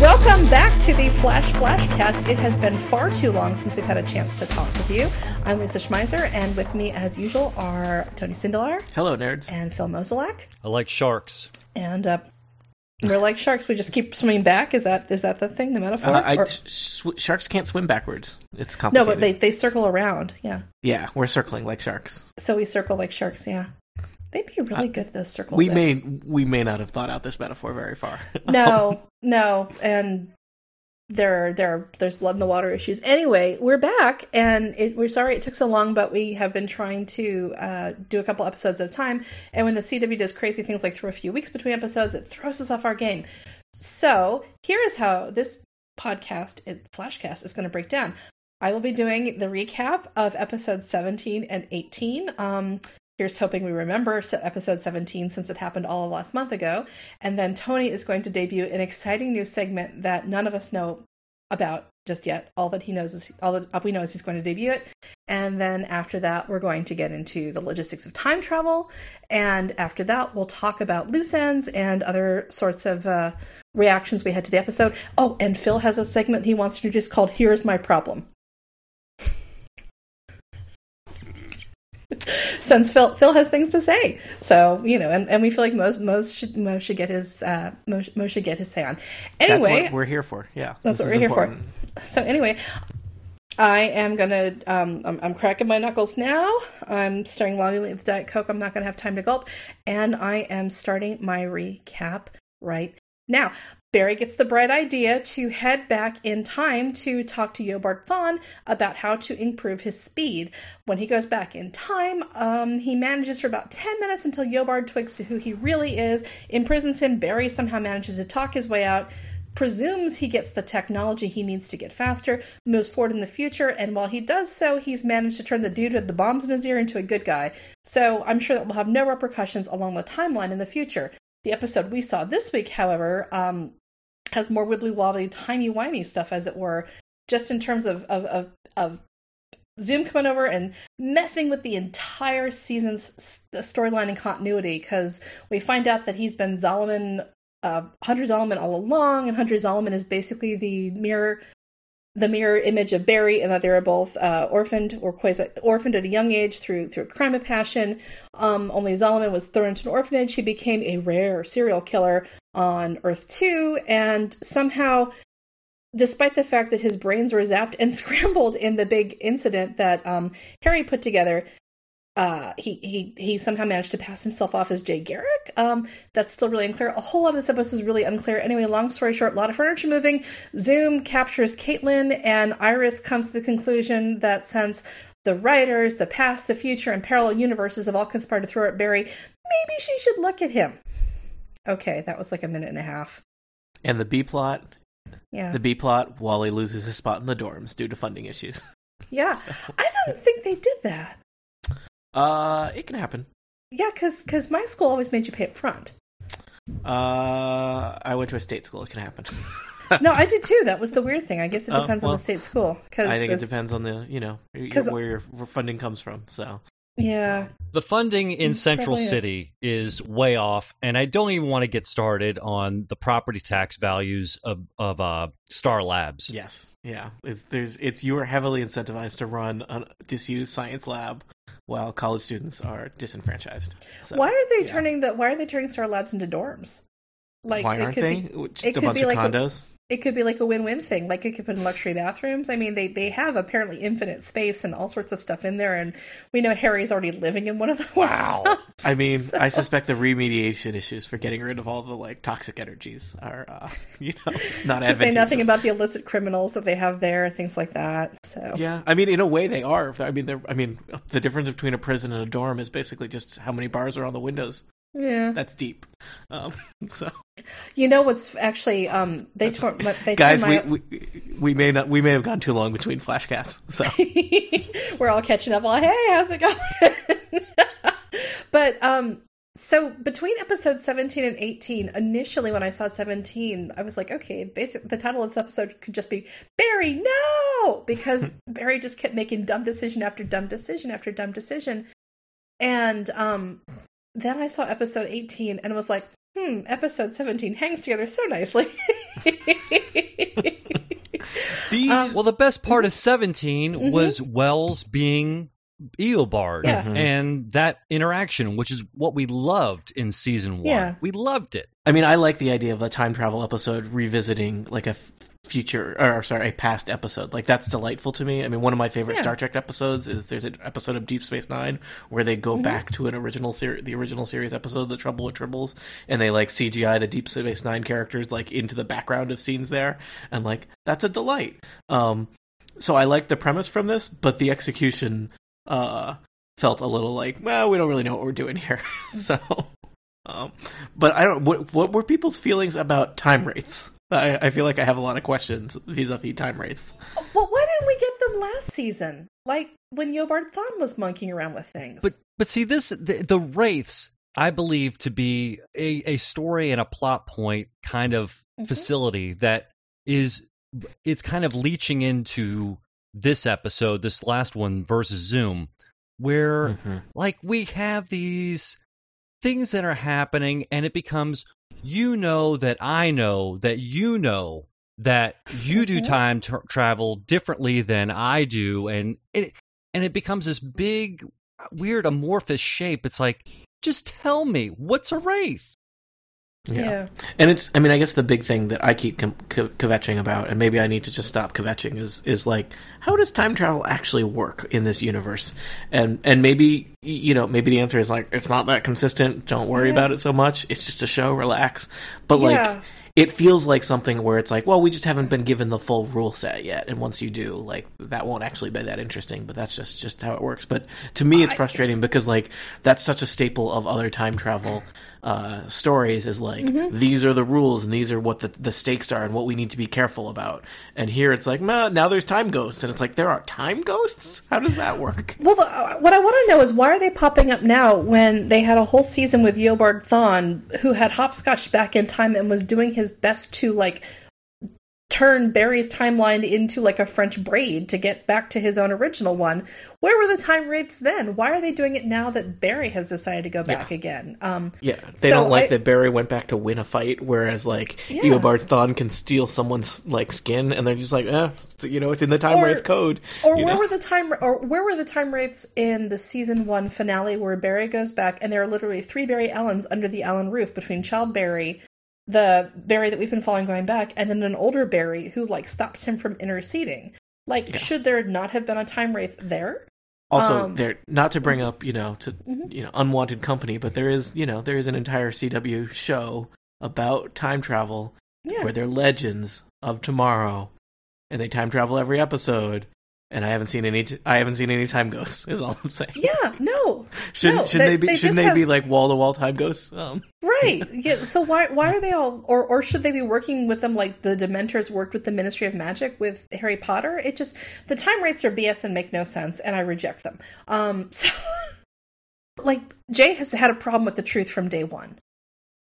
Welcome back to the Flash Flashcast. It has been far too long since we've had a chance to talk with you. I'm Lisa Schmeiser, and with me, as usual, are Tony Sindelar Hello, nerds. and Phil Mozolak. I like sharks. And uh, we're like sharks; we just keep swimming back. Is that is that the thing, the metaphor? Uh, I, Or- sharks can't swim backwards. It's complicated. no, but they they circle around. Yeah, yeah, we're circling like sharks. so we circle like sharks. Yeah, they'd be really good at those circles. Uh, We may we may not have thought out this metaphor very far. no, no, and there, are, there, there's blood in the water issues. Anyway, we're back, and it, we're sorry it took so long, but we have been trying to uh, do a couple episodes at a time. And when the CW does crazy things like throw a few weeks between episodes, it throws us off our game. So here is how this podcast, it, Flashcast, is going to break down. I will be doing the recap of episodes 17 and 18. Um, here's hoping we remember episode 17 since it happened all of last month ago. And then Tony is going to debut an exciting new segment that none of us know about just yet. All that he knows is all that we know is he's going to debut it. And then after that, we're going to get into the logistics of time travel. And after that, we'll talk about loose ends and other sorts of uh, reactions we had to the episode. Oh, and Phil has a segment he wants to introduce called "Here's My Problem." Since Phil Phil has things to say, so you know, and, and we feel like most most should most should get his uh most, most should get his say on. Anyway, That's what we're here for. Yeah, That's what we're here for. so anyway, I am gonna. Um, I'm, I'm cracking my knuckles now. I'm starting longingly with Diet Coke. I'm not gonna have time to gulp, and I am starting my recap right now. Barry gets the bright idea to head back in time to talk to Eobard Thawne about how to improve his speed. When he goes back in time, um, he manages for about 10 minutes until Eobard twigs to who he really is, imprisons him. Barry somehow manages to talk his way out presumes he gets the technology he needs to get faster, moves forward in the future, and while he does so, he's managed to turn the dude with the bombs in his ear into a good guy. So I'm sure that will have no repercussions along the timeline in the future. The episode we saw this week, however, um, has more wibbly wobbly, timey wimey stuff, as it were, just in terms of of, of, of Zoom coming over and messing with the entire season's storyline and continuity because we find out that he's been Zolomon, uh, Hunter Zolomon all along, and Hunter Zolomon is basically the mirror, the mirror image of Barry, and that they were both uh, orphaned or quasi orphaned at a young age through through a crime of passion. Um, only Zolomon was thrown into an orphanage. He became a rare serial killer on Earth Two, and somehow despite the fact that his brains were zapped and scrambled in the big incident that um, Harry put together, uh, he he he somehow managed to pass himself off as Jay Garrick. Um, that's still really unclear. A whole lot of this episode is really unclear. Anyway, long story short, a lot of furniture moving. Zoom captures Caitlin, and Iris comes to the conclusion that since the writers, the past, the future, and parallel universes have all conspired to throw at Barry, maybe she should look at him. Okay, that was like a minute and a half. And the B plot, Yeah. the B plot, Wally loses his spot in the dorms due to funding issues. Yeah, I don't think they did that. Uh, it can happen. Yeah, because cause my school always made you pay up front. Uh, I went to a state school. It can happen. No, I did too. That was the weird thing. I guess it Oh, depends on well, the state school. Cause I think it depends on the you know 'Cause- where your funding comes from. So Yeah, The funding in Mm, Central. City is way off, and I don't even want to get started on the property tax values of of uh, Star Labs. yes, yeah, it's there's it's you are heavily incentivized to run a disused science lab while college students are disenfranchised. So, why are they yeah. turning the Why are they turning Star Labs into dorms? Like, Why it aren't could they? Be, Just it a could bunch be of like a- condos. it could be like a win-win thing. Like it could put in luxury bathrooms. I mean, they they have apparently infinite space and all sorts of stuff in there, and we know Harry's already living in one of the Wow. I mean, So- I suspect the remediation issues for getting rid of all the like toxic energies are, uh, you know, not to say nothing about the illicit criminals that they have there, things like that. So Yeah, I mean, in a way, they are. I mean, they're. I mean, the difference between a prison and a dorm is basically just how many bars are on the windows. Yeah. That's deep. Um, so, You know what's actually um they tore they guys, tore we, we we may not we may have gone too long between flashcasts. So, we're all catching up. All hey, how's it going? but um, so between episode 17 and 18 initially when i saw 17 i was like okay basically the title of this episode could just be barry no because barry just kept making dumb decision after dumb decision after dumb decision and um then i saw episode 18 and was like hmm episode 17 hangs together so nicely These, Um, Well, the best part of 17 Mhm. was Wells being Eobard Yeah. Mhm. and that interaction, which is what we loved in season one. Yeah. We loved it. I mean, I like the idea of a time travel episode revisiting like a f- future or sorry, a past episode. Like that's delightful to me. I mean, one of my favorite Yeah. Star Trek episodes is there's an episode of Deep Space Nine where they go Mhm. back to an original series, the original series episode, The Trouble with Tribbles, and they like CGI the Deep Space Nine characters like into the background of scenes there, and like that's a delight. Um, so I like the premise from this, but the execution uh felt a little like, well, we don't really know what we're doing here. so, um, but I don't. What what were people's feelings about time wraiths? I, I feel like I have a lot of questions vis-a-vis time wraiths. well why didn't we get them last season like when eobard thawne was monkeying around with things But but see this the, the wraiths I believe to be a, a story and a plot point kind of Mhm. facility that is it's kind of leeching into this episode, this last one versus Zoom, where like we have these things that are happening and it becomes you know that I know that you know that you do Mhm. time tra- travel differently than I do and it and it becomes this big weird amorphous shape. It's like just tell me what's a wraith yeah. And it's, I mean, I guess the big thing that I keep com- co- kvetching about, and maybe I need to just stop kvetching, is is like, how does time travel actually work in this universe? And and maybe you know, maybe the answer is like, it's not that consistent. Don't worry Yeah. about it so much. It's just a show. Relax. But Yeah. like, it feels like something where it's like, well, we just haven't been given the full rule set yet, and once you do, like, that won't actually be that interesting. But that's just just how it works. But to me, it's frustrating because like that's such a staple of other time travel uh, stories is like Mm-hmm. these are the rules and these are what the, the stakes are and what we need to be careful about. And here it's like, now there's time ghosts, and it's like there are time ghosts. How does that work? Well, the, uh, what I want to know is why are they popping up now when they had a whole season with Eobard Thawne, who had hopscotched back in time and was doing his best to like turn Barry's timeline into like a French braid to get back to his own original one. Where were the time wraiths then? Why are they doing it now that Barry has decided to go back Yeah. again? Um, Yeah, they So don't like I- that Barry went back to win a fight, whereas like Yeah. Eobard Thawne can steal someone's like skin, and they're just like, eh, you know, it's in the time Or- wraith code. Or where know? were the time or where were the time wraiths in the season one finale where Barry goes back and there are literally three Barry Allens under the Allen roof between Child Barry, the Barry that we've been following going back, and then an older Barry who like stops him from interceding. Like, Yeah. should there not have been a time wraith there? Also, Um, there not to bring up you know to Mhm. you know unwanted company, but there is you know there is an entire CW show about time travel Yeah. where they're legends of tomorrow, and they time travel every episode. And I haven't seen any. T- I haven't seen any time ghosts. Is all I'm saying. Yeah, no, Should No, should they- they be? they shouldn't just they be like wall to wall time ghosts? Um, right. Yeah. So why why are they all or or should they be working with them like the Dementors worked with the Ministry of Magic with Harry Potter? It just the time wraiths are BS and make no sense, and I reject them. Um. So, like Jay has had a problem with the truth from day one.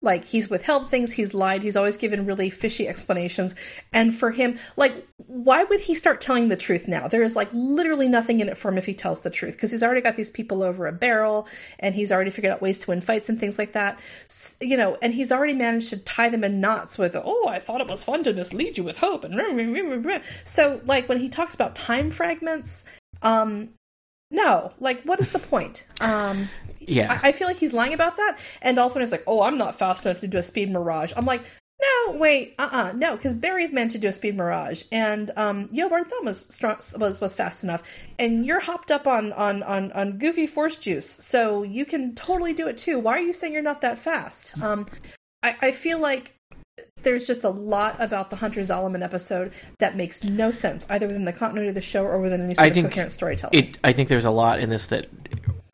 Like he's withheld things, he's lied, he's always given really fishy explanations. And for him, like, why would he start telling the truth now? There is like literally nothing in it for him if he tells the truth because he's already got these people over a barrel and he's already figured out ways to win fights and things like that. S- You know, and he's already managed to tie them in knots with, oh, I thought it was fun to mislead you with hope. And so, like, when he talks about time fragments, um, no, like, what is the point? Um, yeah, I, I feel like he's lying about that. And also, it's like, oh, I'm not fast enough to do a speed mirage. I'm like, no, wait, uh, uh no, because Barry's meant to do a speed mirage, and um, Eobard Thawne was strong, was was fast enough, and you're hopped up on on on on goofy force juice, so you can totally do it too. Why are you saying you're not that fast? Um, I, I feel like there's just a lot about the Hunter Zolomon episode that makes no sense, either within the continuity of the show or within any sort I of think coherent storytelling. it. I think there's a lot in this that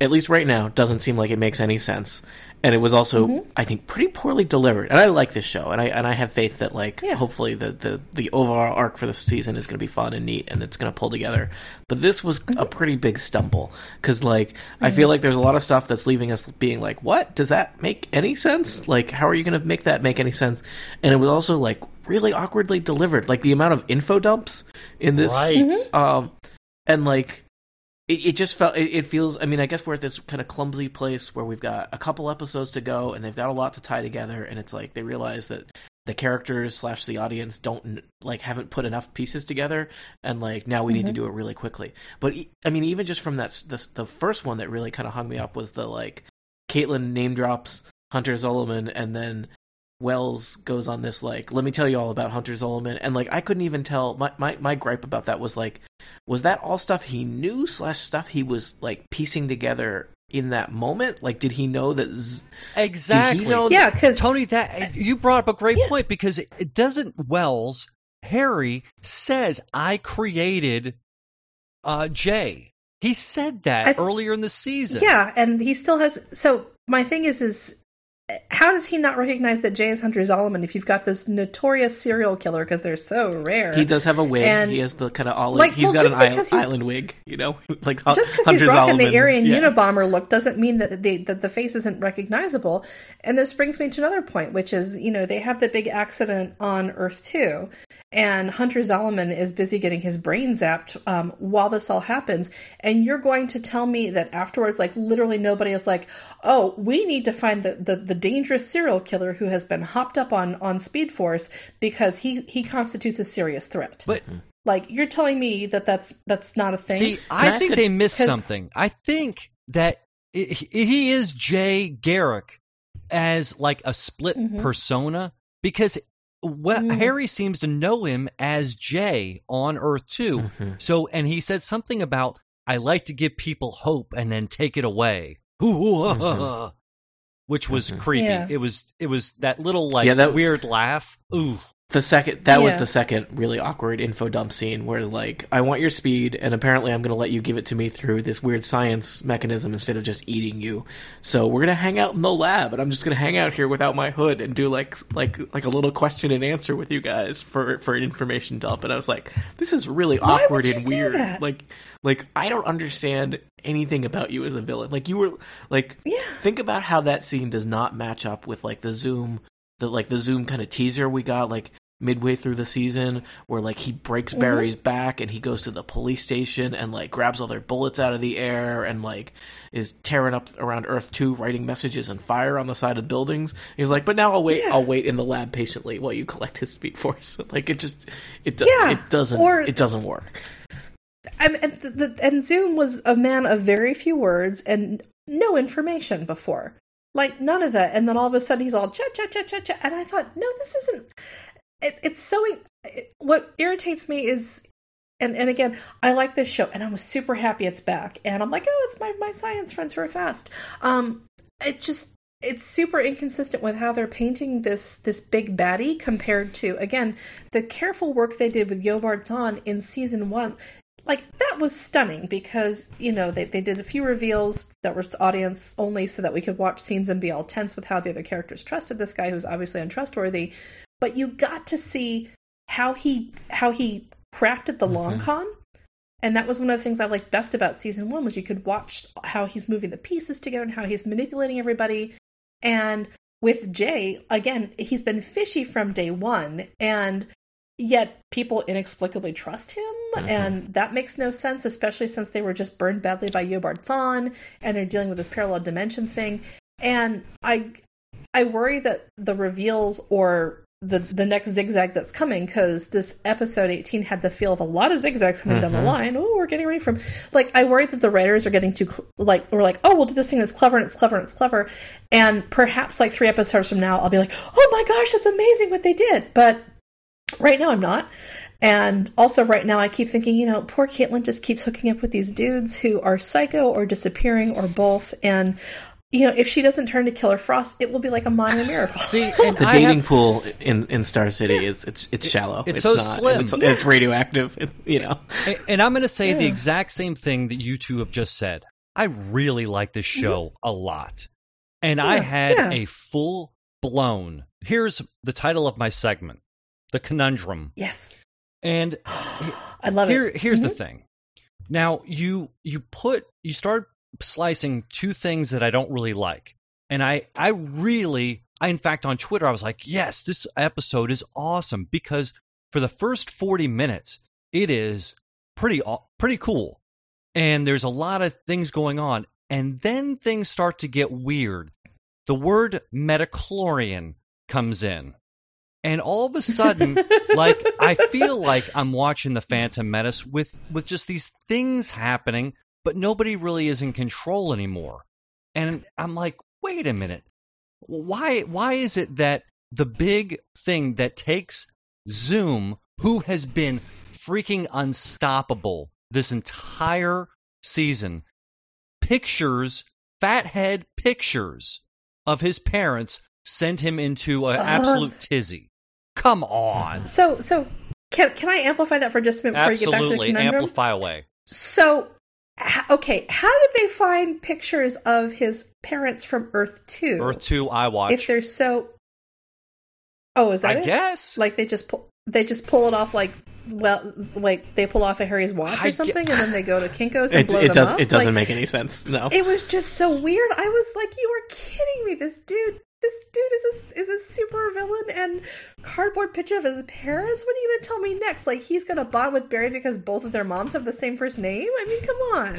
at least right now, doesn't seem like it makes any sense. And it was also, mm-hmm. I think, pretty poorly delivered. And I like this show, and I and I have faith that like yeah. hopefully the, the the overall arc for the season is going to be fun and neat, and it's going to pull together. But this was mm-hmm. a pretty big stumble because like mm-hmm. I feel like there's a lot of stuff that's leaving us being like, what does that make any sense? Like, how are you going to make that make any sense? And it was also like really awkwardly delivered, like the amount of info dumps in this, right. Mm-hmm. um, and like it, it just felt it, it, feels i mean i guess we're at this kind of clumsy place where we've got a couple episodes to go and they've got a lot to tie together and it's like they realize that the characters slash the audience don't like haven't put enough pieces together and like now we mm-hmm. need to mm-hmm. do it really quickly but i mean even just from that the, the first one that really kind of hung me up was the like caitlin name drops hunter zolomon and then Wells goes on this like, let me tell you all about Hunter's Zolomon, and like I couldn't even tell. My my my gripe about that was like, was that all stuff he knew slash stuff he was like piecing together in that moment? Like, did he know that? Z- exactly. Know yeah, because Tony, that you brought up a great yeah. point because it, it doesn't Wells Harry says I created uh Jay. He said that th- earlier in the season. Yeah, and he still has. So my thing is, is how does he not recognize that Jay is Hunter Zolomon if you've got this notorious serial killer because they're so rare? He does have a wig. And, he has the kind of olive. Like, he's well, got an island, island, wig, you know, like just because he's rocking Zolomon, the Aryan yeah. Unabomber look doesn't mean that the that the face isn't recognizable. And this brings me to another point, which is you know they have the big accident on Earth Two, and Hunter Zolomon is busy getting his brain zapped um, while this all happens. And you're going to tell me that afterwards, like literally nobody is like, oh, we need to find the, the, the dangerous serial killer who has been hopped up on, on Speed Force because he, he constitutes a serious threat. But like you're telling me that that's that's not a thing. See, I think they missed something. I think that he is Jay Garrick as like a split mm-hmm. persona because well, mm. Harry seems to know him as Jay on Earth 2. Mm-hmm. So, and he said something about, I like to give people hope and then take it away. Mm-hmm. Which was mm-hmm. creepy. Yeah. It was it was that little like yeah, that, weird laugh. Ooh the second that yeah. was the second really awkward info dump scene where like I want your speed and apparently I'm going to let you give it to me through this weird science mechanism instead of just eating you. So we're going to hang out in the lab and I'm just going to hang out here without my hood and do like like like a little question and answer with you guys for for an information dump and I was like this is really awkward and weird. Like like I don't understand anything about you as a villain. Like you were like yeah. think about how that scene does not match up with like the zoom the like the zoom kind of teaser we got like midway through the season where like he breaks mm-hmm. Barry's back and he goes to the police station and like grabs all their bullets out of the air and like is tearing up around Earth 2 writing messages and fire on the side of buildings. He's like, "But now I'll wait. Yeah. I'll wait in the lab patiently while you collect his speed force." like it just it yeah. it doesn't or, it doesn't work. And, and, the, and Zoom was a man of very few words and no information before. Like none of that, and then all of a sudden he's all cha cha cha cha cha, and I thought, no, this isn't. It, it's so. It, what irritates me is, and and again, I like this show, and I was super happy it's back, and I'm like, oh, it's my my science friends who are fast. Um, it's just it's super inconsistent with how they're painting this this big baddie compared to again the careful work they did with Eobard Thawne in season one like that was stunning because you know they, they did a few reveals that were audience only so that we could watch scenes and be all tense with how the other characters trusted this guy who's obviously untrustworthy. But you got to see how he how he crafted the mm-hmm. long con. And that was one of the things i liked best about season one was you could watch how he's moving the pieces together and how he's manipulating everybody. And with jay again he's been fishy from day one. And yet people inexplicably trust him mm-hmm. and that makes no sense especially since they were just burned badly by Eobard Thawne and they're dealing with this parallel dimension thing and i i worry that the reveals or the the next zigzag that's coming because this episode 18 had the feel of a lot of zigzags coming mm-hmm. down the mm-hmm. line oh we're getting ready from like i worry that the writers are getting too like we're like oh we'll do this thing that's clever and it's clever and it's clever and perhaps like three episodes from now i'll be like oh my gosh that's amazing what they did but Right now, I'm not. And also, right now, I keep thinking, you know, poor Caitlin just keeps hooking up with these dudes who are psycho or disappearing or both. And you know, if she doesn't turn to Killer Frost, it will be like a minor miracle. See, the dating have, pool in, in Star City yeah. is it's it's shallow. It's, it's so not, slim. It's, yeah. it's radioactive. It, you know, and, and, I'm going to say yeah. the exact same thing that you two have just said. I really like this mm-hmm. show a lot. And I had yeah. a full blown. Here's the title of my segment The Conundrum. Yes. And I love here, it. here's the Mhm. thing. Now you you put you start slicing two things that I don't really like, and I I really I in fact on Twitter I was like, yes, this episode is awesome because for the first forty minutes it is pretty pretty cool, and there's a lot of things going on, and then things start to get weird. The word midichlorian comes in. And all of a sudden, like I feel like I'm watching the Phantom Menace with with just these things happening, but nobody really is in control anymore. And I'm like, wait a minute, why why is it that the big thing that takes Zoom, who has been freaking unstoppable this entire season, pictures, fathead pictures of his parents sent him into an Ugh. Uh-huh. absolute tizzy. Come on. So, so can can I amplify that for just a minute before you get back to the Absolutely. conundrum? Amplify away. So, okay, how did they find pictures of his parents from Earth Two? Earth 2, I watch. If they're so, oh, is that I it? guess. Like they just pull, they just pull it off like well, like they pull off a Harry's watch or something, and then they go to Kinkos and It, blow it them does. up. It doesn't Like, make any sense. No. It was just so weird. I was like, "You are kidding me! This dude, this dude is a, is a super villain and cardboard picture of his parents. What are you gonna tell me next? Like he's gonna bond with Barry because both of their moms have the same first name? I mean, come on.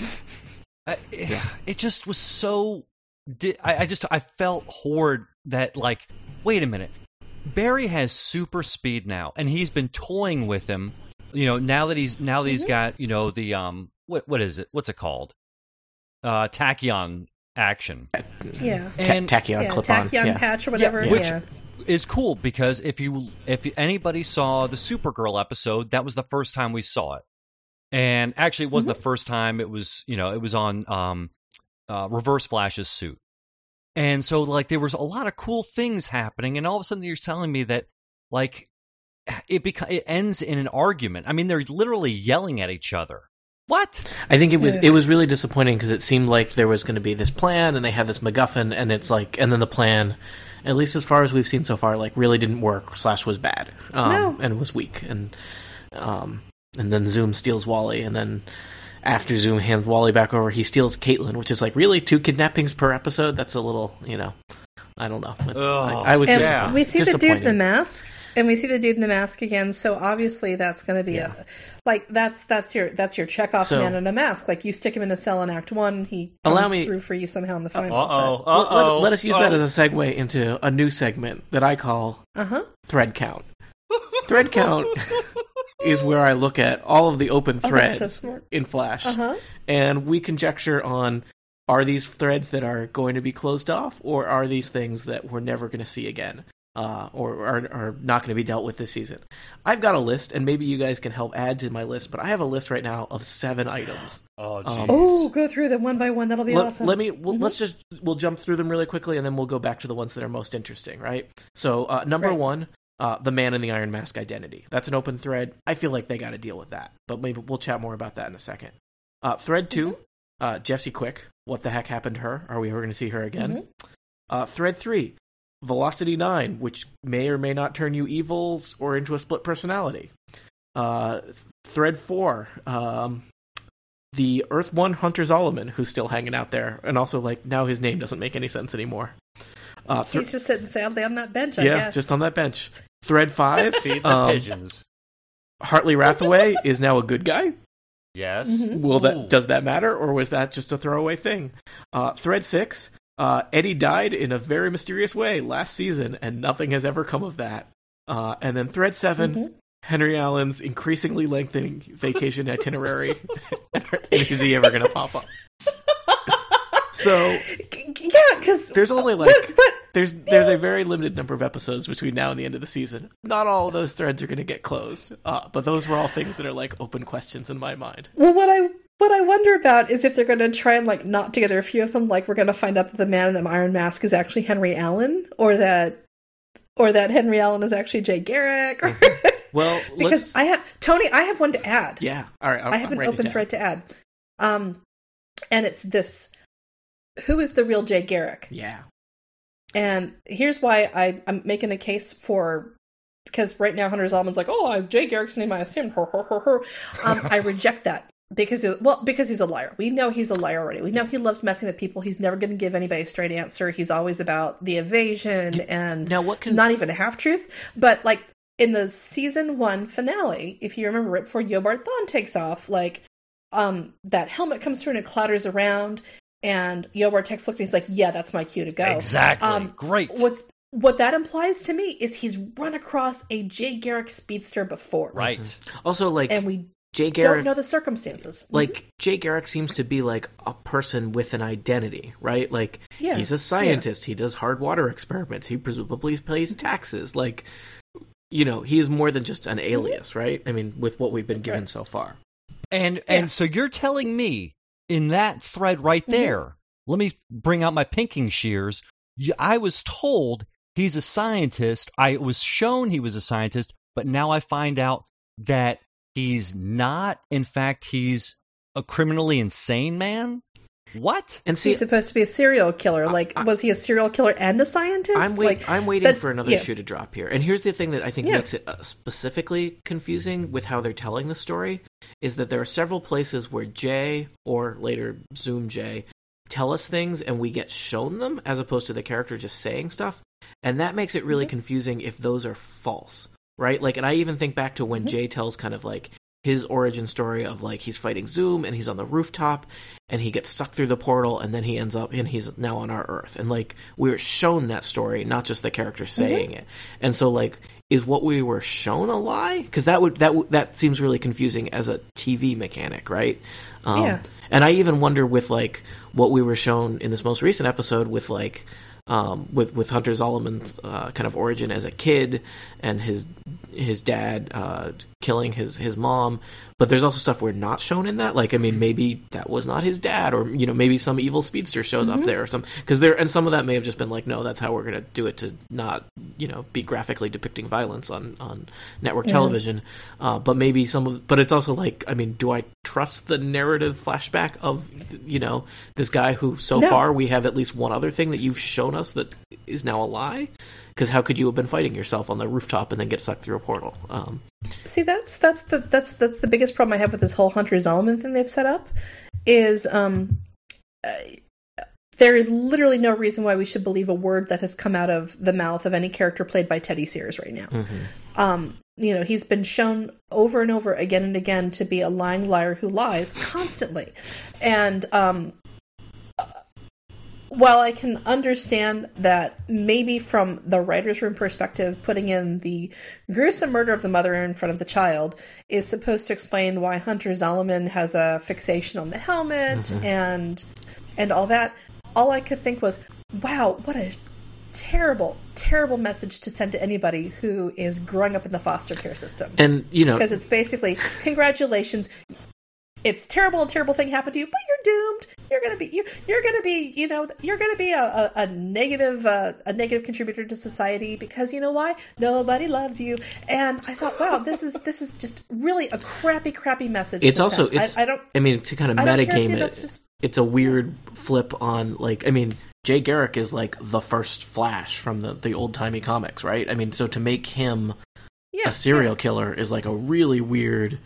I, it just was so. I, I just I felt horrid that like, wait a minute, Barry has super speed now, and he's been toying with him. You know, now that he's now that he's Mhm. got you know the um what what is it? What's it called? Uh, tachyon action Yeah, Ta- and tachyon yeah, clip-on. tachyon yeah. patch or whatever. which- yeah, is cool because if you if anybody saw the Supergirl episode, that was the first time we saw it. And actually, it wasn't the first time. It was you know it was on um, uh, Reverse Flash's suit, and so like there was a lot of cool things happening, and all of a sudden you're telling me that like it beca- it ends in an argument. I mean, they're literally yelling at each other. What? I think it was it was really disappointing because it seemed like there was going to be this plan and they had this MacGuffin and it's like and then the plan, at least as far as we've seen so far, like really didn't work slash was bad um, No. and was weak and um and then Zoom steals Wally and then after Zoom hands Wally back over, he steals Caitlin, which is like really two kidnappings per episode. That's a little you know, I don't know. Ugh. I, I was and disappointed. we see the dude in the mask, and we see the dude in the mask again. So obviously that's going to be Yeah. a like that's that's your that's your check off So- man in a mask. Like you stick him in a cell in Act One, he Allow comes me- through for you somehow in the Uh final. oh. Let- Uh let, oh. let us use that as a segue into a new segment that I call Uh huh. thread count. Thread count is where I look at all of the open Oh, threads so in Flash, Uh huh. and we conjecture on are these threads that are going to be closed off, or are these things that we're never going to see again, uh, or are, are not going to be dealt with this season. I've got a list, and maybe you guys can help add to my list, but I have a list right now of seven items. Oh, Um. Oh, go through them one by one. That'll be let, awesome. let me well, Mhm. let's just we'll jump through them really quickly and then we'll go back to the ones that are most interesting right so uh, number Right. one uh, the man in the iron mask identity that's an open thread i feel like they got to deal with that but maybe we'll chat more about that in a second uh, thread 2 Mm-hmm. uh, jesse quick what the heck happened to her are we ever going to see her again Mm-hmm. uh, thread 3 velocity 9 which may or may not turn you evils or into a split personality uh, thread 4 um, the Earth One Hunter Zolomon, who's still hanging out there, and also like now his name doesn't make any sense anymore. Uh, thr- He's just sitting sadly on that bench. I yeah, guess. just on that bench. Thread five, Feed the um, pigeons. Hartley Rathaway is now a good guy. Yes. Mhm. Will Ooh. that does that matter, or was that just a throwaway thing? Uh, thread six, uh, Eddie died in a very mysterious way last season, and nothing has ever come of that. Uh, and then thread 7 Mhm. Henry Allen's increasingly lengthening vacation itinerary. is he ever going to pop up? So Yeah, because there's only like there's there's a very limited number of episodes between now and the end of the season. Not all of those threads are going to get closed, uh, but those were all things that are like open questions in my mind. Well, what I what I wonder about is if they're going to try and like knot together a few of them. Like we're going to find out that the man in the iron mask is actually Henry Allen, or that or that Henry Allen is actually Jay Garrick. Or Well, because let's, I have Tony, I have one to add. yeah, all right. I'm, I have I'm an open down. thread to add. Um, and it's this: who is the real Jay Garrick? Yeah. And here's why I, I'm making a case for because right now Hunter Zolomon's like, oh, Jay Garrick's name I assumed. Her, her, her, her. Um, I reject that because well because he's a liar. We know he's a liar already. We know he loves messing with people. He's never going to give anybody a straight answer. He's always about the evasion and Now, what can not even a half truth. But like in the season one finale, if you remember right before Eobard Thawne takes off, like um that helmet comes through and it clatters around and Eobard takes a look and he's like, Yeah, that's my cue to go. Exactly. Um, Great. What what that implies to me is he's run across a Jay Garrick speedster before. right. Mm-hmm. also like And we Jay Garrick don't know the circumstances. Mm-hmm. Like Jay Garrick seems to be like a person with an identity, right? Like Yeah, he's a scientist. He does hard water experiments. He presumably pays taxes. Like you know, he is more than just an mm-hmm. alias, right? I mean, with what we've been given Right. so far. And Yeah. and so you're telling me in that thread right Mhm. there. Let me bring out my pinking shears. I was told he's a scientist. I was shown he was a scientist, but now I find out that he's not. In fact, he's a criminally insane man. What? And see, he's supposed to be a serial killer. Like, I- was he a serial killer and a scientist? I'm, wait, like, I'm waiting that- for another yeah. shoe to drop here. And here's the thing that I think Yeah. makes it uh, specifically confusing with how they're telling the story is that there are several places where Jay or later Zoom Jay tell us things and we get shown them as opposed to the character just saying stuff. And that makes it really Mhm. confusing if those are false, right? Like, and I even think back to when Mhm. Jay tells kind of like his origin story of like he's fighting Zoom and he's on the rooftop and he gets sucked through the portal and then he ends up and he's now on our Earth. And like we were shown that story, not just the character saying it. And so like is what we were shown a lie? Because that would that that seems really confusing as a TV mechanic, right? Um, Yeah. And I even wonder with like what we were shown in this most recent episode with like um, with with Hunter Zolomon's uh, kind of origin as a kid and his his dad uh, killing his his mom. But there's also stuff we're not shown in that. Like, I mean, maybe that was not his dad, or you know, maybe some evil speedster shows up there, or some because there and some of that may have just been like, no, that's how we're gonna do it to not you know be graphically depicting violence on on network television. Uh, but maybe some of, but it's also like, I mean, do I trust the narrative flashback of you know this guy who so No. far we have at least one other thing that you've shown us that is now a lie? Because how could you have been fighting yourself on the rooftop and then get sucked through a portal? Um, See, that's that's the that's that's the biggest problem I have with this whole Hunter Zolomon thing they've set up. Is um, uh, there is literally no reason why we should believe a word that has come out of the mouth of any character played by Teddy Sears right now. Um, you know, he's been shown over and over again and again to be a lying liar who lies constantly, and um, while I can understand that maybe from the writer's room perspective, putting in the gruesome murder of the mother in front of the child is supposed to explain why Hunter Zolomon has a fixation on the helmet mm-hmm. and and all that, all I could think was, wow, what a terrible, terrible message to send to anybody who is growing up in the foster care system. and you know, Because it's basically, congratulations, it's terrible, a terrible thing happened to you, but you're doomed. You're gonna be you're, you're gonna be you know you're gonna be a, a, a negative uh, a negative contributor to society because you know why nobody loves you. And I thought, wow, this is this is just really a crappy, crappy message. it's to also send. it's I, I don't I mean to kind of metagame it. messages- It's a weird flip on like I mean Jay Garrick is like the first Flash from the the old timey comics, right? I mean, so to make him yeah a serial killer is like a really weird.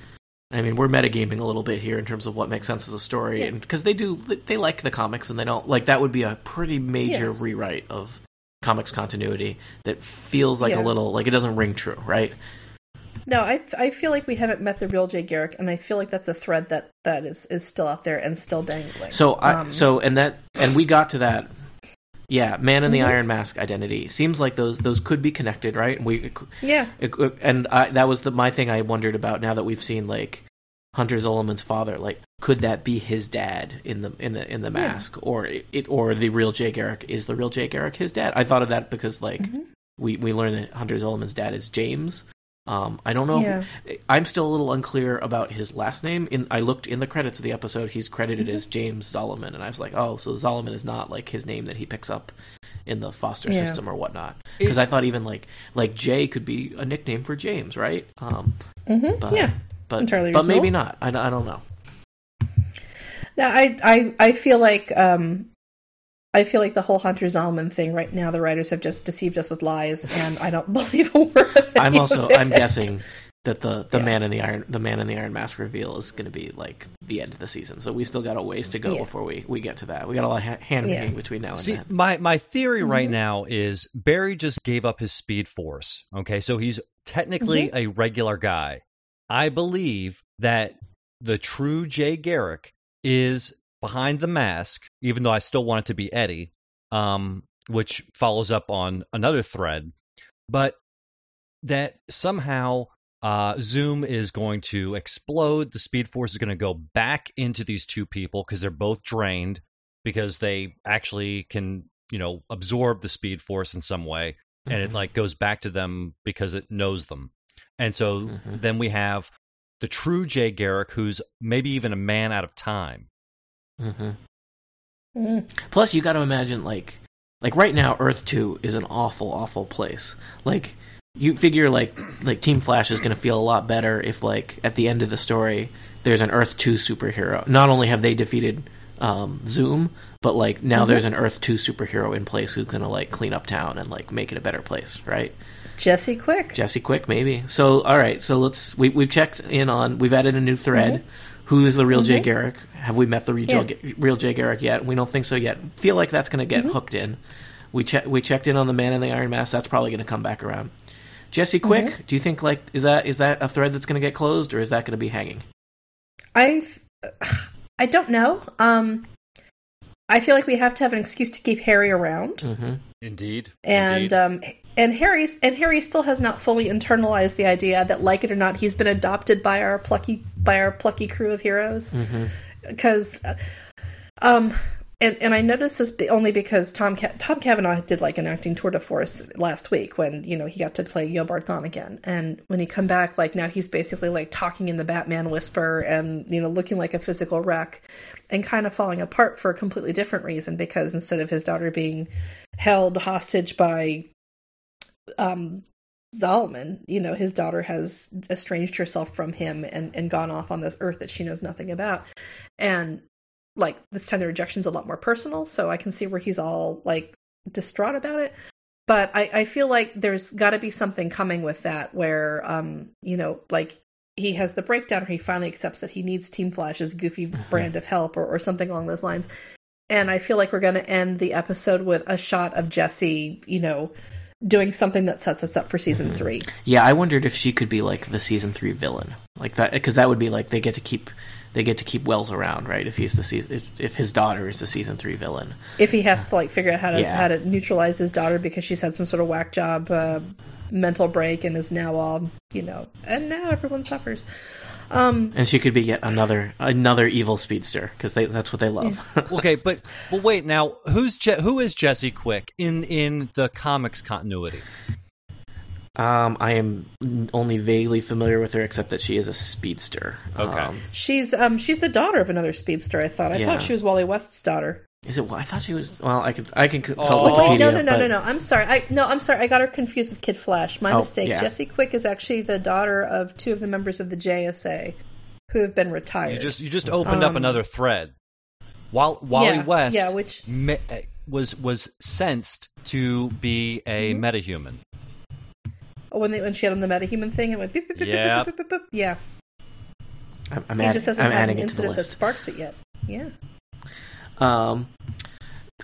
I mean, we're metagaming a little bit here in terms of what makes sense as a story, Yeah. and because they do, they like the comics, and they don't like that would be a pretty major Yeah. rewrite of comics continuity that feels like Yeah. a little like it doesn't ring true, right? No, I, I feel like we haven't met the real Jay Garrick, and I feel like that's a thread that that is is still out there and still dangling. So I Um, so and that and we got to that. Yeah, man in the Mhm. Iron Mask identity seems like those those could be connected, right? We yeah, it, and I, that was the my thing I wondered about now that we've seen like Hunter Zolomon's father. Like, could that be his dad in the in the in the mask, or it or the real Jay Garrick is the real Jay Garrick his dad? I thought of that because like Mhm. we we learned that Hunter Zolomon's dad is James. Um, I don't know. Yeah. If, I'm still a little unclear about his last name. In I looked in the credits of the episode, he's credited Mm-hmm. as James Zolomon, and I was like, oh, so Zolomon is not like his name that he picks up in the foster Yeah. system or whatnot. Because I thought even like like Jay could be a nickname for James, right? Um, hmm but, yeah. but entirely but maybe not. I, I don't know. Now, I, I, I feel like um, I feel like the whole Hunter Zolomon thing right now. The writers have just deceived us with lies, and I don't believe a word. Of I'm also of I'm guessing that the the Yeah. man in the iron the man in the iron mask reveal is going to be like the end of the season. So we still got a ways to go Yeah. before we we get to that. We got a lot of ha- hand Yeah. wringing between now and See, then. my my theory right Mhm. now is Barry just gave up his speed force. Okay, so he's technically Mm-hmm. a regular guy. I believe that the true Jay Garrick is behind the mask, even though I still want it to be Eddie, um, which follows up on another thread. But that somehow uh, Zoom is going to explode. The Speed Force is going to go back into these two people because they're both drained because they actually can, you know, absorb the Speed Force in some way, and it Mhm. like goes back to them because it knows them. And so Mhm. then we have the true Jay Garrick, who's maybe even a man out of time. Mhm. Mm. Plus, you got to imagine like like right now, Earth Two is an awful, awful place. Like you figure like like Team Flash is going to feel a lot better if like at the end of the story there's an Earth Two superhero. Not only have they defeated um, Zoom, but like now Mhm. there's an Earth Two superhero in place who's going to like clean up town and like make it a better place, right? Jesse Quick. Jesse Quick, maybe. So, all right. So let's we we've checked in on. We've added a new thread. Who is the real Jay Mhm. Garrick? Have we met the real, Yeah. Jay- real Jay Garrick yet? We don't think so yet. Feel like that's going to get Mhm. hooked in. We check we checked in on the Man in the Iron Mask. That's probably going to come back around. Jesse Quick, Mm-hmm. do you think like is that is that a thread that's going to get closed or is that going to be hanging? I I don't know. Um, I feel like we have to have an excuse to keep Harry around, Mm-hmm. Indeed. and um, and Harry's and Harry still has not fully internalized the idea that, like it or not, he's been adopted by our plucky by our plucky crew of heroes. Mm-hmm. Because, um, and and I noticed this only because Tom Ca- Tom Cavanagh did like an acting tour de force last week when you know he got to play Eobard again, and when he come back, like now he's basically like talking in the Batman whisper and you know looking like a physical wreck, and kind of falling apart for a completely different reason because instead of his daughter being held hostage by um Zolomon, you know, his daughter has estranged herself from him and, and gone off on this earth that she knows nothing about. And like this time the rejection's a lot more personal, so I can see where he's all like distraught about it. But I, I feel like there's gotta be something coming with that where um, you know, like he has the breakdown or he finally accepts that he needs Team Flash's goofy brand of help or, or something along those lines. And I feel like we're gonna end the episode with a shot of Jesse, you know, doing something that sets us up for season three. Yeah, I wondered if she could be like the season three villain, like that, because that would be like they get to keep they get to keep Wells around, right? If he's the season, if, if his daughter is the season three villain. if he has to like figure out how to Yeah. how to neutralize his daughter because she's had some sort of whack job uh, mental break and is now all you know and now everyone suffers um And she could be yet another another evil speedster because that's what they love. okay, but well, wait. Now, who's Je- who is Jesse Quick in in the comics continuity? um, I am only vaguely familiar with her, except that she is a speedster. Okay. Um, she's um she's the daughter of another speedster i thought i Yeah. thought she was wally west's daughter is it? Well, I thought she was. Well, I could I can consult Oh. Wait, Wikipedia. wait, no, no, no, but- no, no. I'm sorry. I no, I'm sorry. I got her confused with Kid Flash. My Oh, mistake. yeah. Jesse Quick is actually the daughter of two of the members of the JSA who have been retired. You just you just opened up Um, another thread. While Wally yeah, West yeah, which me- was was sensed to be a Mm-hmm. metahuman. Oh, when they when she had on the metahuman thing, it went beep beep beep Yep. beep, beep, beep, beep. Yeah, I'm, I'm, he add- just hasn't I'm had adding an it to the incident that sparks it yet. Yeah. Um,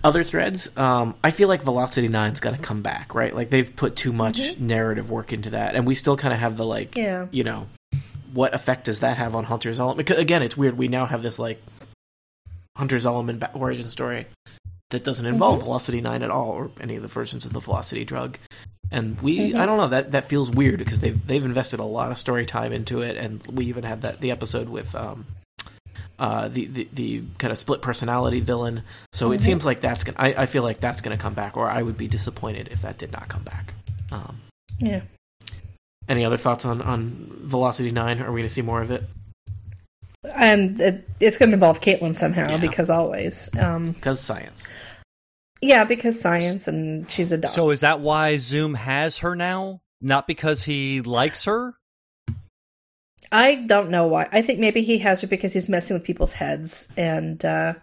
other threads. Um, I feel like Velocity Nine's got to come back, right? Like they've put too much narrative work into that, and we still kind of have the like, Mm-hmm. Yeah. you know, what effect does that have on Hunter Zolomon? Because again, it's weird. We now have this like Hunter Zolomon ba- origin story that doesn't involve Mhm. Velocity Nine at all, or any of the versions of the Velocity drug. And we, Mhm. I don't know, that that feels weird because they've they've invested a lot of story time into it, and we even had that the episode with um, uh, the, the the kind of split personality villain. So it Mhm. seems like that's gonna. I, I feel like that's gonna come back, or I would be disappointed if that did not come back. Um, Yeah. any other thoughts on on Velocity Nine? Are we gonna see more of it? And it, it's going to involve Caitlin somehow Yeah. because always. Um, Because science. yeah, because science and she's a doctor. So is that why Zoom has her now? Not because he likes her? I don't know why. I think maybe he has her because he's messing with people's heads and uh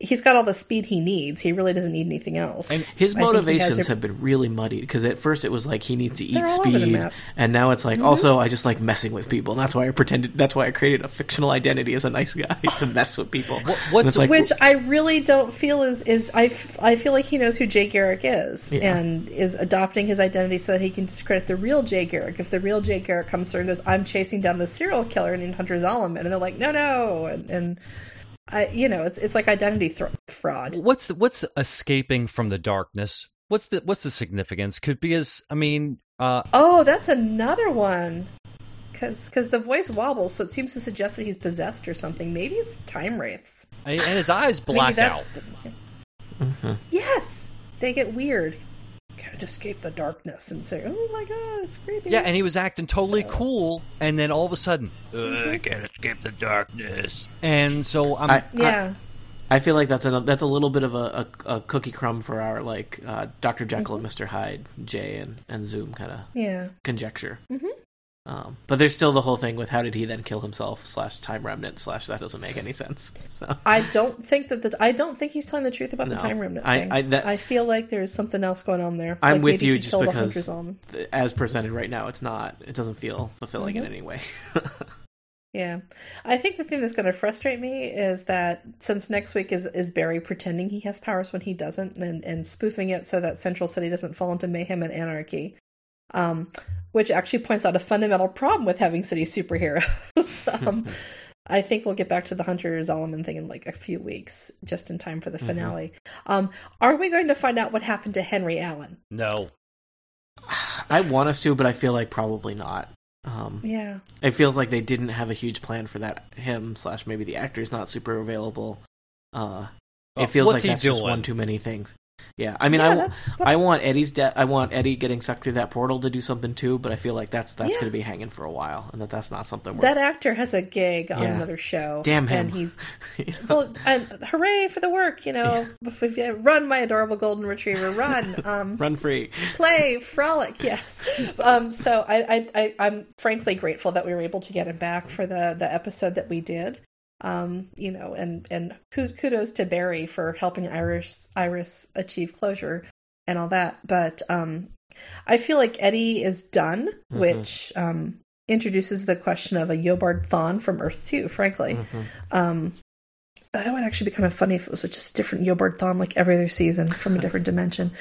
he's got all the speed he needs. He really doesn't need anything else. And his I has motivations have been really muddied because at first it was like he needs to eat They're all over the speed, and now it's Mm-hmm. like also I just like messing with people, and that's why I pretended. That's why I created a fictional identity as a nice guy to mess with people. What- what's like, which I really don't feel is is I, f- I feel like he knows who Jay Garrick is Yeah. and is adopting his identity so that he can discredit the real Jay Garrick. If the real Jay Garrick comes through and goes, "I'm chasing down the serial killer named Hunter Zolomon," and they're like, "No, no," and, and I, you know, it's it's like identity thro- fraud. what's the, what's the escaping from the darkness? What's the what's the significance? Could be as I mean, uh, Oh, that's another one. Because because the voice wobbles, so it seems to suggest that he's possessed or something. Maybe it's time wraiths. and his eyes Maybe black that's out. the- Mhm. Yes, they get weird. Can't escape the darkness and say, "Oh my god, it's creepy." Yeah, and he was acting totally So- cool, and then all of a sudden, I can't escape the darkness. And so I'm, I, yeah, I feel like that's a that's a little bit of a, a, a cookie crumb for our like uh, Doctor Jekyll and Mm-hmm. Mister Hyde, Jay and and Zoom kind of yeah. conjecture. Mhm. Um, but there's still the whole thing with how did he then kill himself slash time remnant slash that doesn't make any sense. So I don't think that the I don't think he's telling the truth about the time remnant I- thing. I- that- feel like there's something else going on there. I'm Like with you just because as presented right now, it's not. It doesn't feel fulfilling in Mhm. any way. Yeah, I think the thing that's going to frustrate me is that since next week is is Barry pretending he has powers when he doesn't, and and spoofing it so that Central City doesn't fall into mayhem and anarchy, um, which actually points out a fundamental problem with having city superheroes. um, I think we'll get back to the Hunter Zolomon thing in like a few weeks, just in time for the Mhm. finale. Um, are we going to find out what happened to Henry Allen? no. I want us to, but I feel like probably not. Um, Yeah, it feels like they didn't have a huge plan for that. Him slash maybe the actor's not super available. Uh, it feels what's like he that's just one too many things. Yeah, I mean, yeah, I, I want Eddie's death. I want Eddie getting sucked through that portal to do something too. But I feel like that's that's Yeah. going to be hanging for a while, and that that's not something. We're, that actor has a gig on Yeah. another show. Damn him. And he's you know? well, and hooray for the work, you know. Run, my adorable golden retriever, run! Um, run free. play, frolic, yes. Um, so I, I, I, I'm frankly grateful that we were able to get him back for the the episode that we did. Um, you know, and and kudos to Barry for helping Iris Iris achieve closure and all that. But um, I feel like Eddie is done, Mhm. which um, introduces the question of a Eobard Thawne from Earth Two. Frankly, Mhm. um, that would actually be kind of funny if it was just a different Eobard Thawne, like every other season from a different dimension.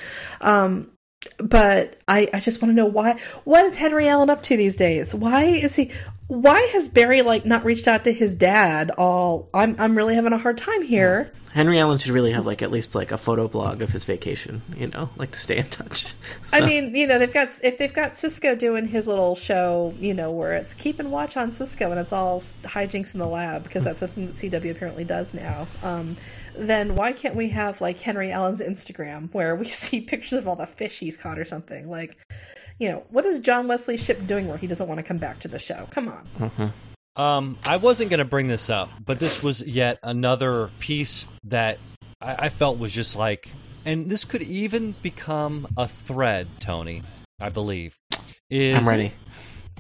But I, I just want to know why. What is Henry Allen up to these days? Why is he? Why has Barry like not reached out to his dad? All I'm I'm really having a hard time here. Henry Allen should really have like at least like a photo blog of his vacation. You know, like to stay in touch. I mean, you know, they've got if they've got Cisco doing his little show, you know, where it's keep and watch on Cisco and it's all hijinks in the lab because that's something that CW apparently does now. Um, then why can't we have like Henry Allen's Instagram where we see pictures of all the fish he's caught or something? Like, you know, what is John Wesley Shipp doing where he doesn't want to come back to the show? Come on. Mhm. Um, I wasn't going to bring this up, but this was yet another piece that I, I felt was just like, and this could even become a thread, Tony. I believe. Is, I'm ready.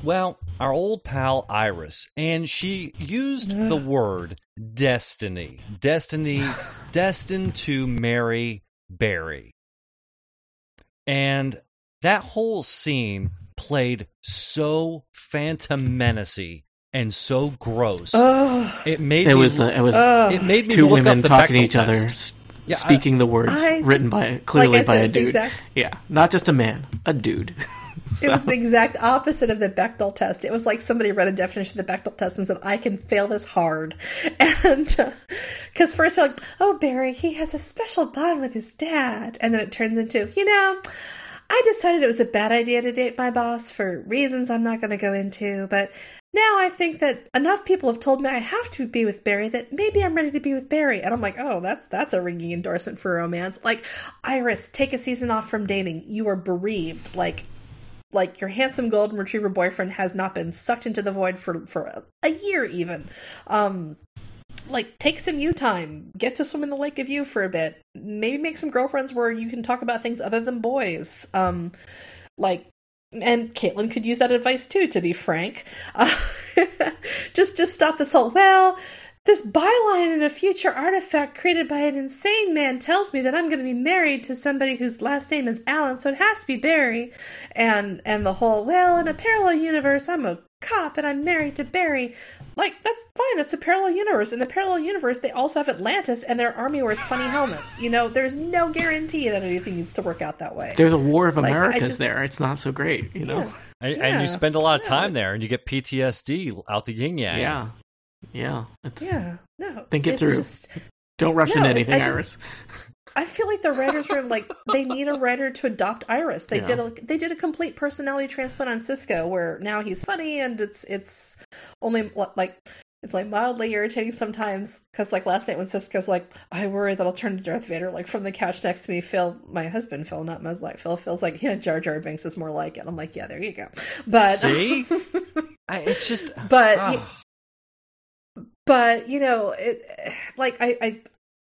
Well, our old pal Iris, and she used the word destiny. Destiny, destined to marry Barry. And that whole scene played so phantom menacey and so gross. Oh, it made It me, was the it was oh. it made me two look women up the talking to Bechdel each other, test. s- Yeah, I- speaking the words I written just- by clearly like I by a dude. exact- Yeah, not just a man, a dude. It was the exact opposite of the Bechdel test. It was like somebody read a definition of the Bechdel test and said, "I can fail this hard," and uh, because first they're like, "Oh, Barry, he has a special bond with his dad," and then it turns into, you know. I decided it was a bad idea to date my boss for reasons I'm not going to go into, but now I think that enough people have told me I have to be with Barry that maybe I'm ready to be with Barry. And I'm like, oh, that's that's a ringing endorsement for romance. Like, Iris, take a season off from dating. You are bereaved. Like, like your handsome golden retriever boyfriend has not been sucked into the void for for a, a year even. Um, like take some you time, get to swim in the lake of you for a bit. Maybe make some girlfriends where you can talk about things other than boys. Um, like, and Caitlin could use that advice too. To be frank, uh, just just stop this whole well this byline in a future artifact created by an insane man tells me that I'm going to be married to somebody whose last name is Allen, so it has to be Barry. And and the whole well, in a parallel universe, I'm a cop and I'm married to Barry. Like that's fine. That's a parallel universe. In a parallel universe, they also have Atlantis, and their army wears funny helmets. You know, there's no guarantee that anything needs to work out that way. There's a war of Like, Americas just- there. It's not so great, you know. Yeah. And, Yeah. and you spend a lot of Yeah. time there, and you get PTSD out the yin yang. Yeah. Yeah. It's, Yeah, no. Think it it's through. Just, Don't rush No, into anything, I just- Iris. I feel like the writers room, like they need a writer to adopt Iris. They Yeah. did a they did a complete personality transplant on Cisco, where now he's funny and it's it's only like it's like mildly irritating sometimes because like last night when Cisco's like, I worry that I'll turn to Darth Vader. Like from the couch next to me, Phil, my husband, Phil, not Mozolak Phil, feels like yeah, Jar Jar Binks is more like it. I'm like, yeah, there you go. But See? I, it's just. But ah. But you know it like I, I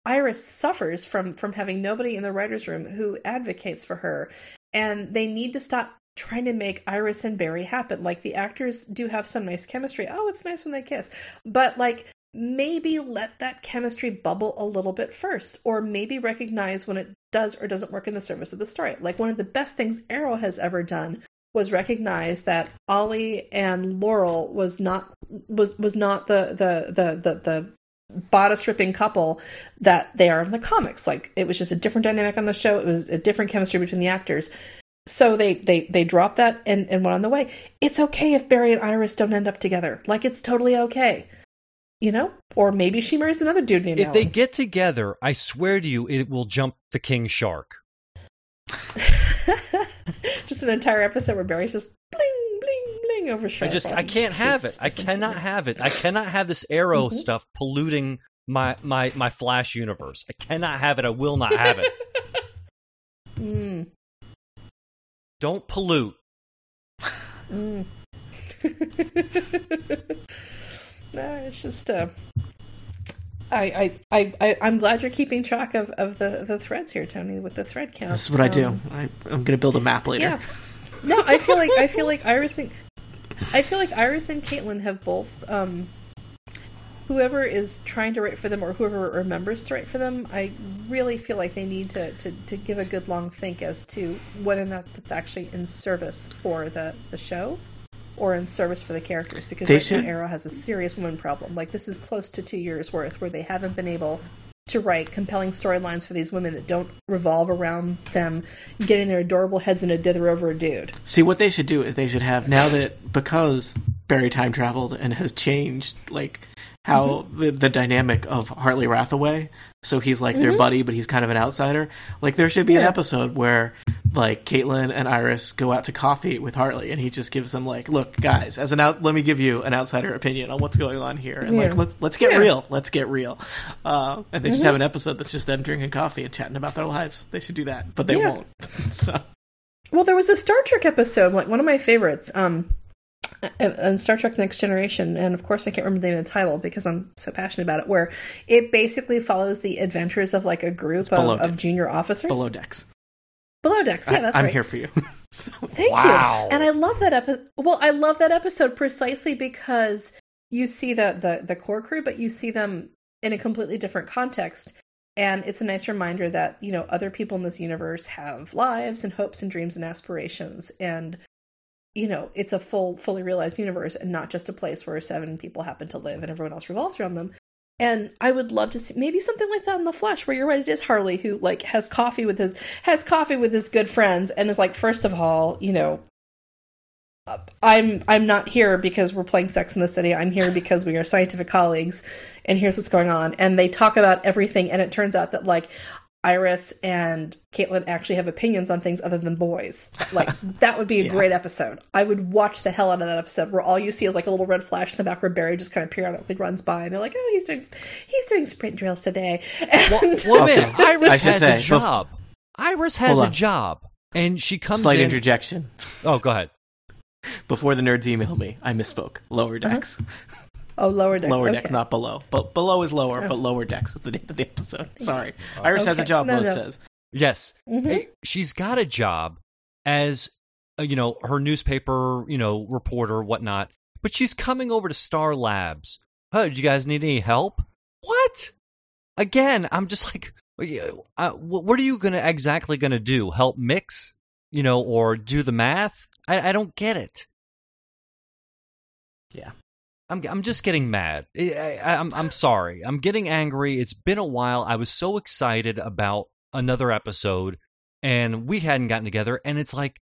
iris suffers from from having nobody in the writers room who advocates for her. And they need to stop trying to make iris and barry happen. Like the actors do have some nice chemistry. Oh it's nice when they kiss. But like maybe let that chemistry bubble a little bit first. Or maybe recognize when it does or doesn't work in the service of the story. Like one of the best things arrow has ever done was recognized that Ollie and Laurel was not was was not the the the the, the bodice ripping couple that they are in the comics. Like it was just a different dynamic on the show. It was a different chemistry between the actors. So they they they dropped that and, and went on the way. It's okay if Barry and Iris don't end up together. Like it's totally okay. You know? Or maybe she marries another dude named if they get together, I swear to you, it will jump the king shark. just an entire episode where Barry's just bling bling bling over I just I can't have it. I cannot have it. I cannot have this arrow Mhm. stuff polluting my my my Flash universe. I cannot have it. I will not have it. Mm, Don't pollute. mm. no, it's just uh, I, I, I, I'm glad you're keeping track of, of the, the threads here, Tony, with the thread count. This is what I do. Um, I, I'm going to build a map later. Yeah. No, I feel like I feel like Iris and I feel like Iris and Caitlin have both um whoever is trying to write for them or whoever remembers to write for them, I really feel like they need to, to, to give a good long think as to whether or not that's actually in service for the, the show or in service for the characters because They right should- Arrow has a serious woman problem. Like this is close to two years worth where they haven't been able to write compelling storylines for these women that don't revolve around them getting their adorable heads in a dither over a dude. See, what they should do is they should have now that because Barry time traveled and has changed, like how Mm-hmm. the, the dynamic of Hartley Rathaway. So he's like their buddy, but he's kind of an outsider. Like there should be an Mm-hmm. Episode where like Caitlin and Iris go out to coffee with Hartley, and he just gives them like, "Look, guys, as an out, let me give you an outsider opinion on what's going on here, and Yeah. like let's let's get Yeah. Mm-hmm. real, let's get real." Uh, and they just have an episode that's just them drinking coffee and chatting about their lives. They should do that, but they Yeah. won't. so. Well, there was a Star Trek episode, like one of my favorites, um, on Star Trek Next Generation, and of course I can't remember the name of the title because I'm so passionate about it. Where it basically follows the adventures of like a group of, of junior officers. Below decks. Below decks, yeah, I, that's I'm right. here for you. so, Thank Wow. you. And I love that episode. Well, I love that episode precisely because you see the, the the core crew, but you see them in a completely different context. And it's a nice reminder that you know other people in this universe have lives and hopes and dreams and aspirations, and you know it's a full, fully realized universe, and not just a place where seven people happen to live and everyone else revolves around them. And I would love to see maybe something like that in the flesh, where you're right, it is Hartley who like has coffee with his has coffee with his good friends, and is like, first of all, you know, I'm I'm not here because we're playing Sex in the City. I'm here because we are scientific colleagues, and here's what's going on. And they talk about everything, and it turns out that like Iris and Caitlin actually have opinions on things other than boys. Like that would be a Yeah. great episode. I would watch the hell out of that episode where all you see is like a little red flash in the back where Barry just kind of periodically runs by, and they're like, "Oh, he's doing he's doing sprint drills today." Well, And- well Also, man, Iris has say, a bef- job. Iris has a job, and she comes slight in. interjection. oh, go ahead. Before the nerds email me, I misspoke. Lower decks. Uh-huh. Oh, lower decks. Lower okay. decks, not below. But below is lower, Oh. but lower decks is the name of the episode. Sorry. Iris has a job, No, Rose no. says. Yes, Mhm. Hey, she's got a job as uh, you know her newspaper, you know, reporter, whatnot. but she's coming over to Star Labs. Oh, did you guys need any help? What? Again, I'm just like, uh, what are you gonna exactly gonna do? Help mix, you know, or do the math? I, I don't get it. Yeah. I'm I'm just getting mad. I, I, I'm I'm sorry. I'm getting angry. It's been a while. I was so excited about another episode, and we hadn't gotten together. And it's like,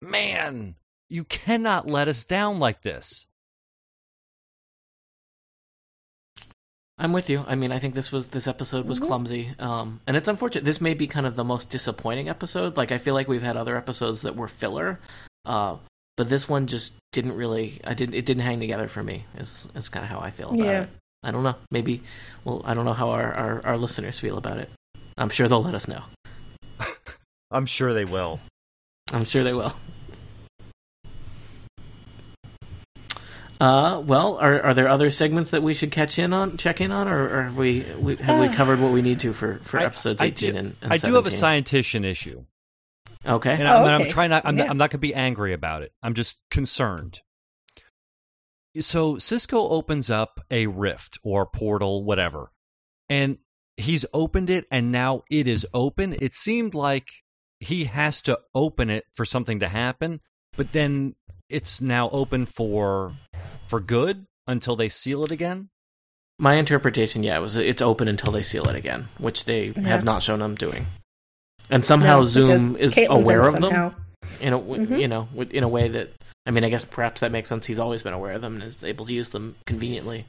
man, you cannot let us down like this. I'm with you. I mean, I think this was this episode was Mhm. clumsy, um, and it's unfortunate. This may be kind of the most disappointing episode. Like, I feel like we've had other episodes that were filler, uh, but this one just didn't really. I didn't. It didn't hang together for me. Is is kind of how I feel about Yeah. it. I don't know. Maybe. Well, I don't know how our, our our listeners feel about it. I'm sure they'll let us know. I'm sure they will. I'm sure they will. Uh, well, are are there other segments that we should catch in on, check in on, or, or have we, we have we Uh, covered what we need to for, for I- episodes I eighteen do- and, and I do have a 17? scientician issue, Okay, and Oh, I'm, I'm trying not. I'm, Yeah. not, I'm not going to be angry about it. I'm just concerned. So Cisco opens up a rift or portal, whatever, and he's opened it, and now it is open. It seemed like he has to open it for something to happen, but then it's now open for for good until they seal it again. my interpretation, yeah, was it's open until they seal it again, which they Yeah. have not shown them doing, and somehow No, Zoom is Caitlin's aware of them in a Mhm. you know in a way that I mean, I guess perhaps that makes sense. He's always been aware of them and is able to use them conveniently,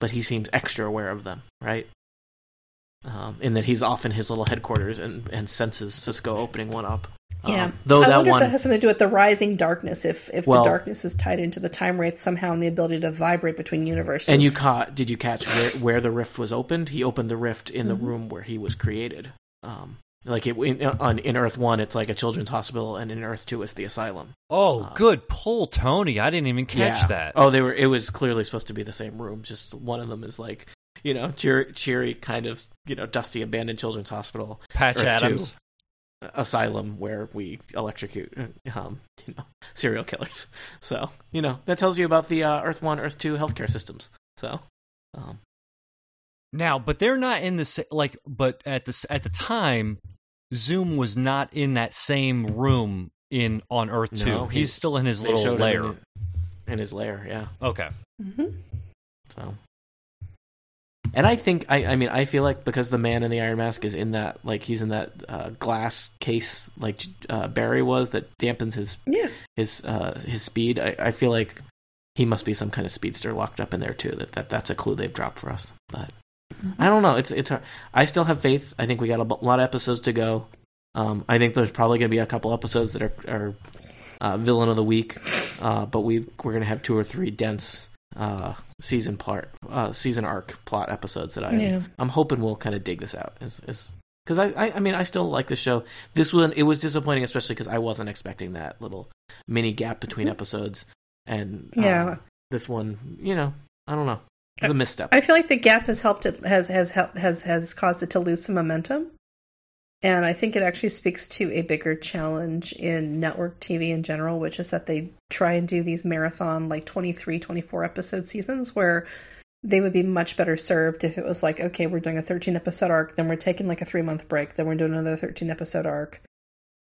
but he seems extra aware of them, right? Um, in that he's off in his little headquarters and, and senses Cisco opening one up. Yeah. Um, though I that wonder one, if that has something to do with the rising darkness. If if Well- the darkness is tied into the time wraith somehow and the ability to vibrate between universes. and you caught? Did you catch where, where the rift was opened? He opened the rift in the Mhm. room where he was created. Um, like it in, on in Earth One, it's like a children's hospital, and in Earth Two, it's the asylum. Oh, Uh, good pull, Tony. I didn't even catch Yeah. that. Oh, they were. It was clearly supposed to be the same room. Just one of them is like, you know, cheery, cheery kind of, you know, dusty abandoned children's hospital Patch Earth Adams. two, asylum where we electrocute, um, you know, serial killers. So you know that tells you about the uh, Earth One, Earth Two healthcare systems. So, um, Now, but they're not in the like. But at the at the time, Zoom was not in that same room in on Earth No, Two. he- He's still in his little showed lair. in, in his lair. Yeah. Okay. hmm So, and I think I, I mean I feel like because the man in the iron mask is in that like he's in that uh, glass case like uh, Barry was that dampens his Yeah. his uh, his speed. I, I feel like he must be some kind of speedster locked up in there too. That, that that's a clue they've dropped for us. But I don't know. It's it's hard. I still have faith. I think we got a lot of episodes to go. Um, I think there's probably going to be a couple episodes that are, are uh, villain of the week, uh, but we we're going to have two or three dense uh, season plot uh, season arc plot episodes that I Yeah. I'm hoping we'll kind of dig this out. Is is because I, I I mean I still like the show. This one it was disappointing, especially because I wasn't expecting that little mini gap between episodes, and uh, Yeah. this one you know I don't know was a misstep. I feel like the gap has helped it has has has has caused it to lose some momentum. And I think it actually speaks to a bigger challenge in network TV in general, which is that they try and do these marathon, like 23, 24 episode seasons where they would be much better served if it was like, okay, we're doing a 13 episode arc, then we're taking like a three month break, then we're doing another 13 episode arc.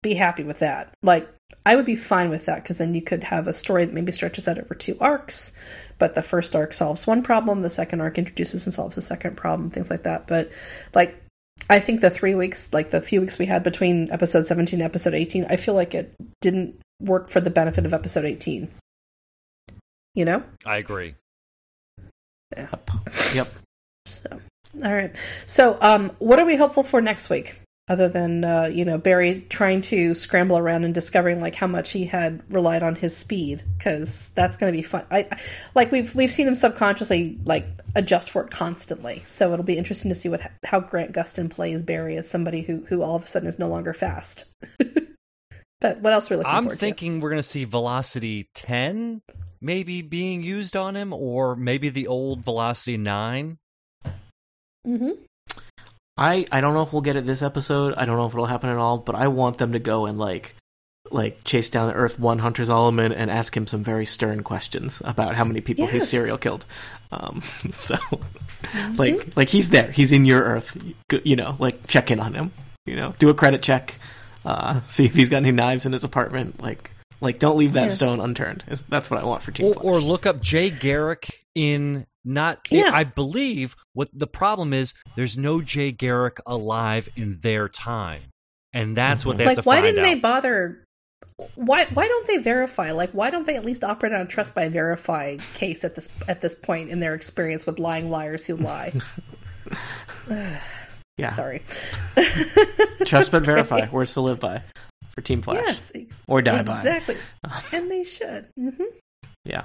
Be happy with that. Like, I would be fine with that because then you could have a story that maybe stretches out over two arcs, but the first arc solves one problem, the second arc introduces and solves the second problem, things like that. But, like, I think the three weeks, like the few weeks we had between episode 17 and episode 18, I feel like it didn't work for the benefit of episode 18. You know? I agree. Yep. Yep. All right. So, um, what are we hopeful for next week? Other than uh, you know Barry trying to scramble around and discovering like how much he had relied on his speed, because that's going to be fun. I I- like we've we've seen him subconsciously like adjust for it constantly. So it'll be interesting to see what how Grant Gustin plays Barry as somebody who who all of a sudden is no longer fast. but what else are we looking I'm thinking we're going to see Velocity 10 maybe being used on him, or maybe the old Velocity 9. Mm-hmm. I I don't know if we'll get it this episode. I don't know if it'll happen at all, but I want them to go and like like chase down the Earth One Hunter Zolomon and ask him some very stern questions about how many people his Yes. serial killed. Um, so, like, like he's there, he's in your Earth. You know, like check in on him. You know, do a credit check, uh, see if he's got any knives in his apartment. Like, like don't leave that Yeah. stone unturned. That's what I want for Team or, or look up Jay Garrick in not. Yeah. I believe what the problem is. There's no Jay Garrick alive in their time, and that's what they have like to why find didn't out. they bother why why don't they verify like why don't they at least operate on a trust by verify case at this at this point in their experience with lying liars who lie yeah, sorry trust but verify. Words to live by for Team Flash. yes ex- Or die by. exactly and they should hmm Yeah.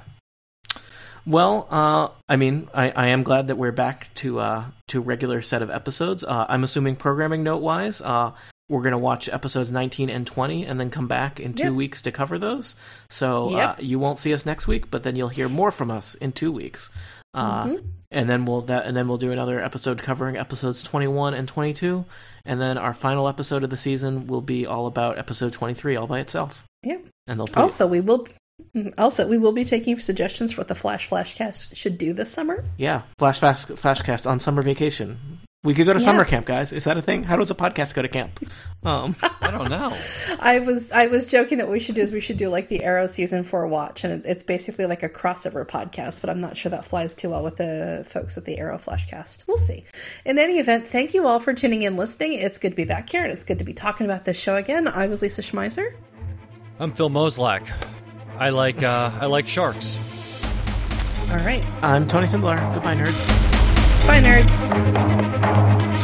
Well, uh, I mean, I, I am glad that we're back to uh, to regular set of episodes. Uh, I'm assuming programming note wise, uh, we're gonna watch episodes 19 and 20, and then come back in two Yep. weeks to cover those. So Yep. uh, you won't see us next week, but then you'll hear more from us in two weeks. Uh, Mhm. And then we'll that, and then we'll do another episode covering episodes 21 and 22, and then our final episode of the season will be all about episode 23 all by itself. Yep. And they'll also we will also we will be taking suggestions for what the flash flashcast should do this summer Yeah, Flash Fast Flashcast on summer vacation. We could go to Yeah. summer camp, guys. Is that a thing? How does a podcast go to camp? Um, I don't know. I was I was joking that what we should do is we should do like the Arrow season four watch, and it's basically like a crossover podcast. But I'm not sure that flies too well with the folks at the Arrow Flashcast. We'll see. In any event, thank you all for tuning in, listening. It's good to be back here, and it's good to be talking about this show again. I was Lisa Schmeiser. I'm Phil Mozolak. I like uh, I like sharks. All right, I'm Tony Sindelar. Goodbye, nerds. bye, nerds.